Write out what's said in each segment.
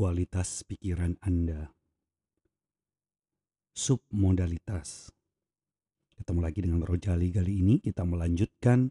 kualitas pikiran Anda. Submodalitas. Ketemu lagi dengan Rojali kali ini kita melanjutkan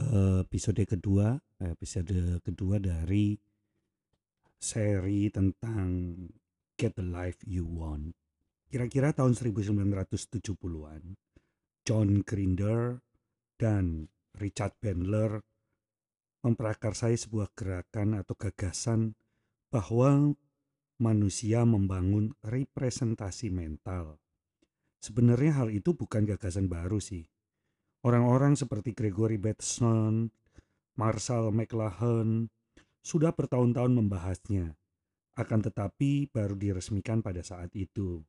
uh, episode kedua, episode kedua dari seri tentang Get the Life You Want. Kira-kira tahun 1970-an, John Grinder dan Richard Bandler memprakarsai sebuah gerakan atau gagasan bahwa manusia membangun representasi mental. Sebenarnya hal itu bukan gagasan baru sih. Orang-orang seperti Gregory Bateson, Marshall McLuhan sudah bertahun-tahun membahasnya. Akan tetapi baru diresmikan pada saat itu.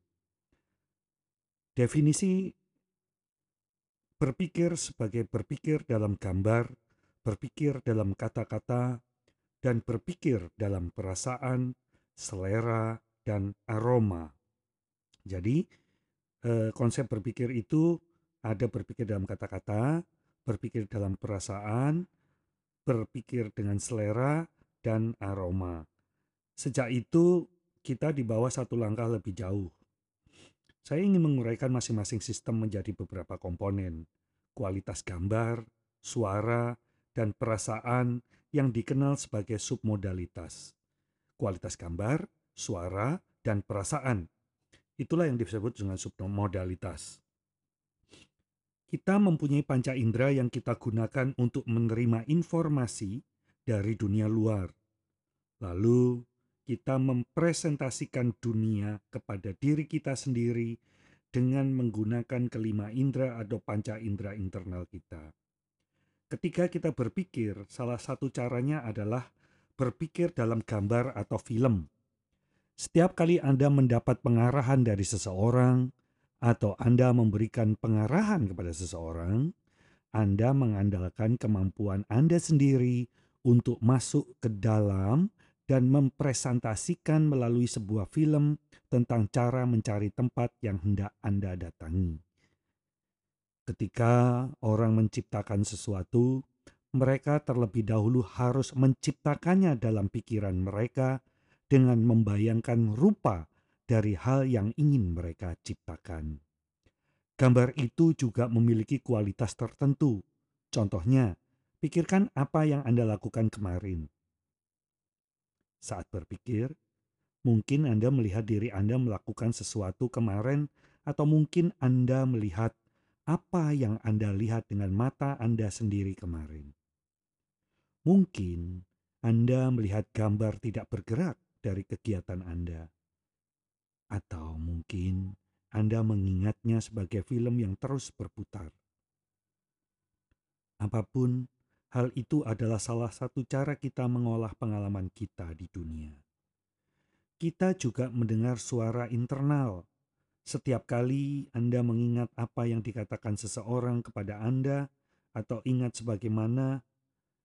Definisi berpikir sebagai berpikir dalam gambar, berpikir dalam kata-kata, dan berpikir dalam perasaan, selera, dan aroma. Jadi, eh, konsep berpikir itu ada berpikir dalam kata-kata, berpikir dalam perasaan, berpikir dengan selera, dan aroma. Sejak itu, kita di bawah satu langkah lebih jauh. Saya ingin menguraikan masing-masing sistem menjadi beberapa komponen, kualitas gambar, suara, dan perasaan yang dikenal sebagai submodalitas. Kualitas gambar, suara, dan perasaan. Itulah yang disebut dengan submodalitas. Kita mempunyai panca indera yang kita gunakan untuk menerima informasi dari dunia luar. Lalu kita mempresentasikan dunia kepada diri kita sendiri dengan menggunakan kelima indera atau panca indera internal kita. Ketika kita berpikir, salah satu caranya adalah berpikir dalam gambar atau film. Setiap kali Anda mendapat pengarahan dari seseorang, atau Anda memberikan pengarahan kepada seseorang, Anda mengandalkan kemampuan Anda sendiri untuk masuk ke dalam dan mempresentasikan melalui sebuah film tentang cara mencari tempat yang hendak Anda datangi. Ketika orang menciptakan sesuatu, mereka terlebih dahulu harus menciptakannya dalam pikiran mereka dengan membayangkan rupa dari hal yang ingin mereka ciptakan. Gambar itu juga memiliki kualitas tertentu. Contohnya, pikirkan apa yang Anda lakukan kemarin. Saat berpikir, mungkin Anda melihat diri Anda melakukan sesuatu kemarin, atau mungkin Anda melihat apa yang Anda lihat dengan mata Anda sendiri kemarin. Mungkin Anda melihat gambar tidak bergerak dari kegiatan Anda, atau mungkin Anda mengingatnya sebagai film yang terus berputar. Apa pun, hal itu adalah salah satu cara kita mengolah pengalaman kita di dunia. Kita juga mendengar suara internal setiap kali Anda mengingat apa yang dikatakan seseorang kepada Anda, atau ingat sebagaimana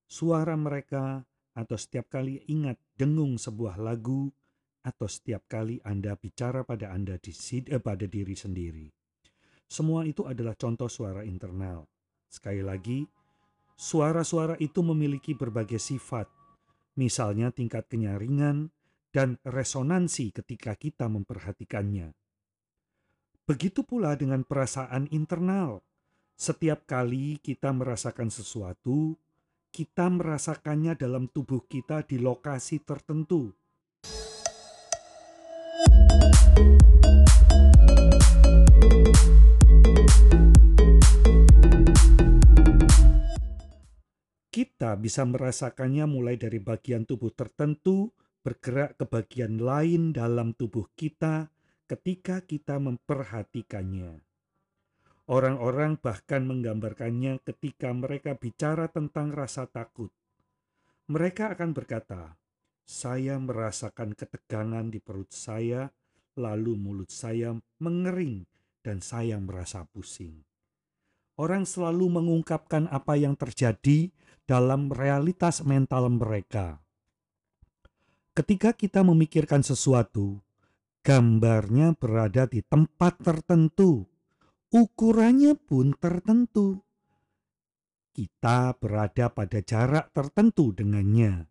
suara mereka, atau setiap kali ingat dengung sebuah lagu, atau setiap kali Anda bicara pada Anda di, eh, pada diri sendiri. Semua itu adalah contoh suara internal. Sekali lagi, suara-suara itu memiliki berbagai sifat, misalnya tingkat kenyaringan dan resonansi ketika kita memperhatikannya. Begitu pula dengan perasaan internal. Setiap kali kita merasakan sesuatu, kita merasakannya dalam tubuh kita di lokasi tertentu. Kita bisa merasakannya mulai dari bagian tubuh tertentu bergerak ke bagian lain dalam tubuh kita ketika kita memperhatikannya. Orang-orang bahkan menggambarkannya ketika mereka bicara tentang rasa takut. Mereka akan berkata, "Saya merasakan ketegangan di perut saya, lalu mulut saya mengering, dan saya merasa pusing." Orang selalu mengungkapkan apa yang terjadi dalam realitas mental mereka. Ketika kita memikirkan sesuatu, gambarnya berada di tempat tertentu, ukurannya pun tertentu. Kita berada pada jarak tertentu dengannya.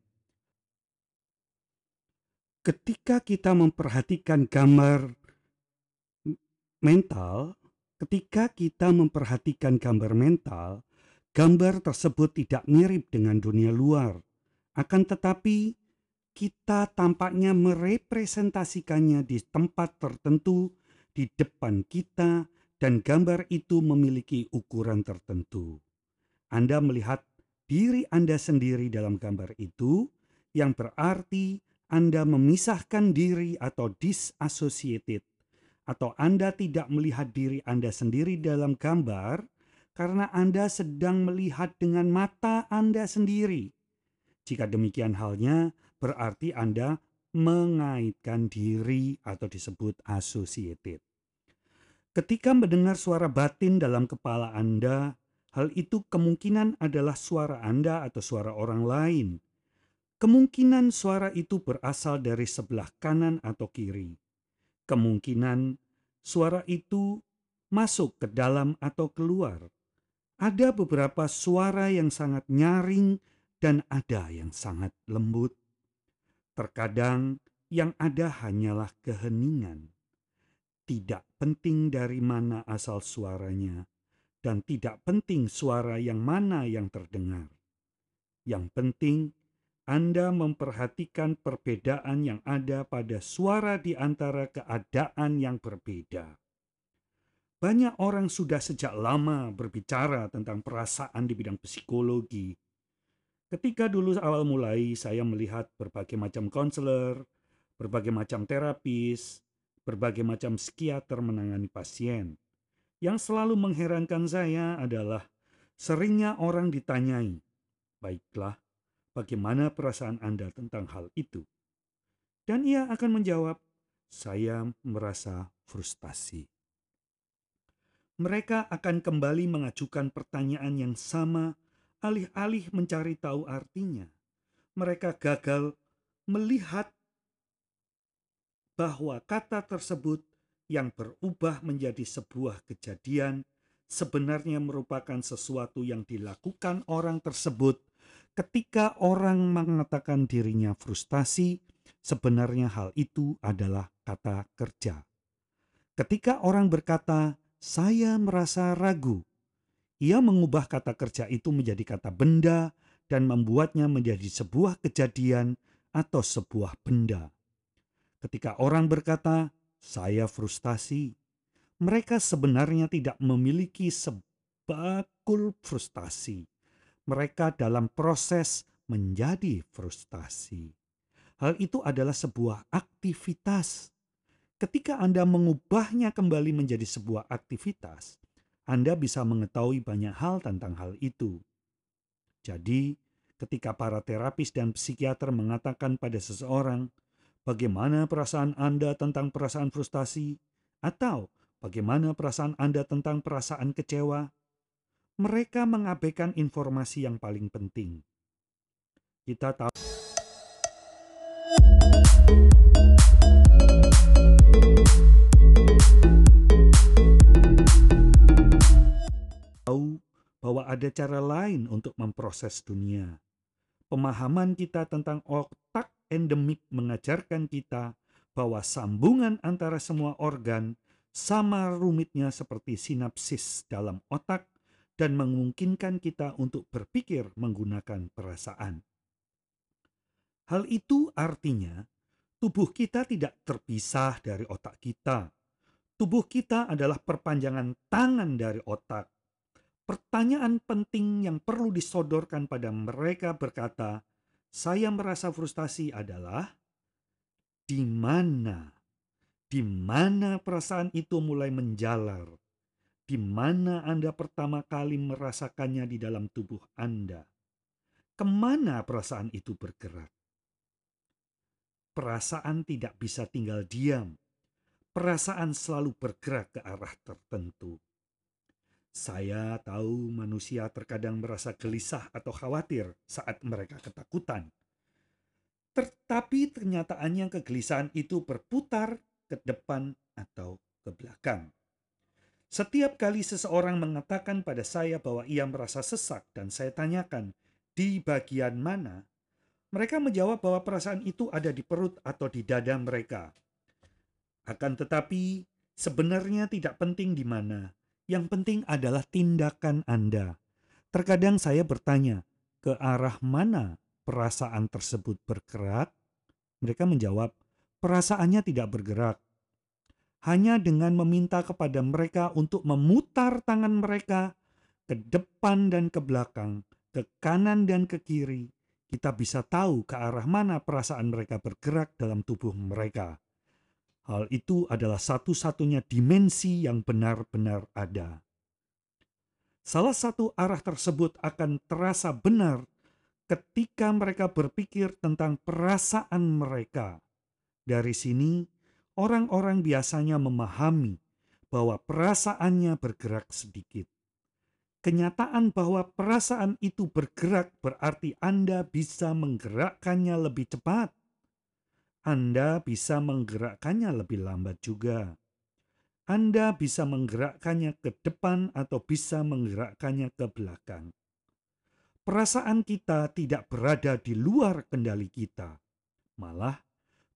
ketika kita memperhatikan gambar mental, ketika kita memperhatikan gambar mental, gambar tersebut tidak mirip dengan dunia luar. Akan tetapi, kita tampaknya merepresentasikannya di tempat tertentu di depan kita dan gambar itu memiliki ukuran tertentu. Anda melihat diri Anda sendiri dalam gambar itu yang berarti Anda memisahkan diri atau disassociated atau Anda tidak melihat diri Anda sendiri dalam gambar karena Anda sedang melihat dengan mata Anda sendiri. Jika demikian halnya, berarti Anda mengaitkan diri atau disebut associated. Ketika mendengar suara batin dalam kepala Anda, hal itu kemungkinan adalah suara Anda atau suara orang lain. Kemungkinan suara itu berasal dari sebelah kanan atau kiri. Kemungkinan suara itu masuk ke dalam atau keluar. Ada beberapa suara yang sangat nyaring dan ada yang sangat lembut. Terkadang yang ada hanyalah keheningan. Tidak penting dari mana asal suaranya, dan tidak penting suara yang mana yang terdengar. Yang penting Anda memperhatikan perbedaan yang ada pada suara di antara keadaan yang berbeda. Banyak orang sudah sejak lama berbicara tentang perasaan di bidang psikologi. Ketika dulu awal mulai saya melihat berbagai macam konselor, berbagai macam terapis, berbagai macam psikiater menangani pasien. Yang selalu mengherankan saya adalah seringnya orang ditanyai, "Baiklah, bagaimana perasaan Anda tentang hal itu?" Dan ia akan menjawab, "Saya merasa frustasi." mereka akan kembali mengajukan pertanyaan yang sama, alih-alih mencari tahu artinya. Mereka gagal melihat bahwa kata tersebut yang berubah menjadi sebuah kejadian sebenarnya merupakan sesuatu yang dilakukan orang tersebut ketika orang mengatakan dirinya frustasi, sebenarnya hal itu adalah kata kerja. Ketika orang berkata, saya merasa ragu. Ia mengubah kata kerja itu menjadi kata benda dan membuatnya menjadi sebuah kejadian atau sebuah benda. Ketika orang berkata, "Saya frustasi," mereka sebenarnya tidak memiliki sebakul frustasi. Mereka dalam proses menjadi frustasi. Hal itu adalah sebuah aktivitas Ketika Anda mengubahnya kembali menjadi sebuah aktivitas, Anda bisa mengetahui banyak hal tentang hal itu. Jadi, ketika para terapis dan psikiater mengatakan pada seseorang, "Bagaimana perasaan Anda tentang perasaan frustasi?" atau "Bagaimana perasaan Anda tentang perasaan kecewa?" mereka mengabaikan informasi yang paling penting. Kita tahu bahwa ada cara lain untuk memproses dunia. Pemahaman kita tentang otak endemik mengajarkan kita bahwa sambungan antara semua organ sama rumitnya seperti sinapsis dalam otak dan memungkinkan kita untuk berpikir menggunakan perasaan. Hal itu artinya tubuh kita tidak terpisah dari otak kita. Tubuh kita adalah perpanjangan tangan dari otak Pertanyaan penting yang perlu disodorkan pada mereka berkata, "Saya merasa frustasi adalah di mana? Di mana perasaan itu mulai menjalar? Di mana Anda pertama kali merasakannya di dalam tubuh Anda? Ke mana perasaan itu bergerak? Perasaan tidak bisa tinggal diam. Perasaan selalu bergerak ke arah tertentu saya tahu manusia terkadang merasa gelisah atau khawatir saat mereka ketakutan. Tetapi kenyataannya kegelisahan itu berputar ke depan atau ke belakang. Setiap kali seseorang mengatakan pada saya bahwa ia merasa sesak dan saya tanyakan, di bagian mana? Mereka menjawab bahwa perasaan itu ada di perut atau di dada mereka. Akan tetapi, sebenarnya tidak penting di mana. Yang penting adalah tindakan Anda. Terkadang saya bertanya, ke arah mana perasaan tersebut bergerak? Mereka menjawab, perasaannya tidak bergerak. Hanya dengan meminta kepada mereka untuk memutar tangan mereka ke depan dan ke belakang, ke kanan dan ke kiri, kita bisa tahu ke arah mana perasaan mereka bergerak dalam tubuh mereka. Hal itu adalah satu-satunya dimensi yang benar-benar ada. Salah satu arah tersebut akan terasa benar ketika mereka berpikir tentang perasaan mereka. Dari sini, orang-orang biasanya memahami bahwa perasaannya bergerak sedikit. Kenyataan bahwa perasaan itu bergerak berarti Anda bisa menggerakkannya lebih cepat. Anda bisa menggerakkannya lebih lambat juga. Anda bisa menggerakkannya ke depan atau bisa menggerakkannya ke belakang. Perasaan kita tidak berada di luar kendali kita. Malah,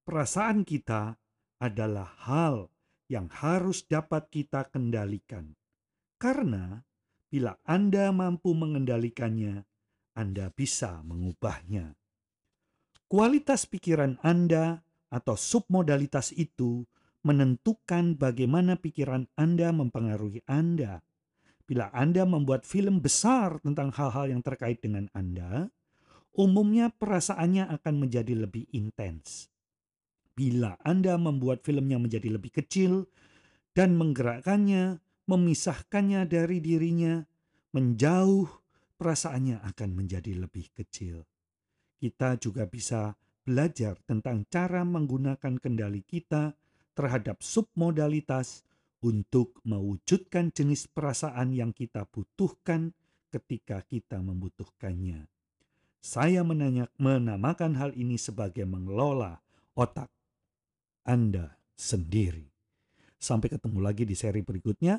perasaan kita adalah hal yang harus dapat kita kendalikan. Karena Bila Anda mampu mengendalikannya, Anda bisa mengubahnya. Kualitas pikiran Anda atau submodalitas itu menentukan bagaimana pikiran Anda mempengaruhi Anda. Bila Anda membuat film besar tentang hal-hal yang terkait dengan Anda, umumnya perasaannya akan menjadi lebih intens. Bila Anda membuat filmnya menjadi lebih kecil dan menggerakkannya memisahkannya dari dirinya, menjauh, perasaannya akan menjadi lebih kecil. Kita juga bisa belajar tentang cara menggunakan kendali kita terhadap submodalitas untuk mewujudkan jenis perasaan yang kita butuhkan ketika kita membutuhkannya. Saya menanya, menamakan hal ini sebagai mengelola otak Anda sendiri. Sampai ketemu lagi di seri berikutnya.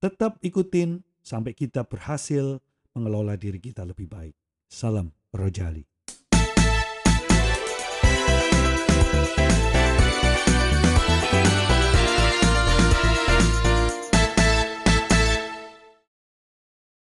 Tetap ikutin sampai kita berhasil mengelola diri kita lebih baik. Salam Rojali.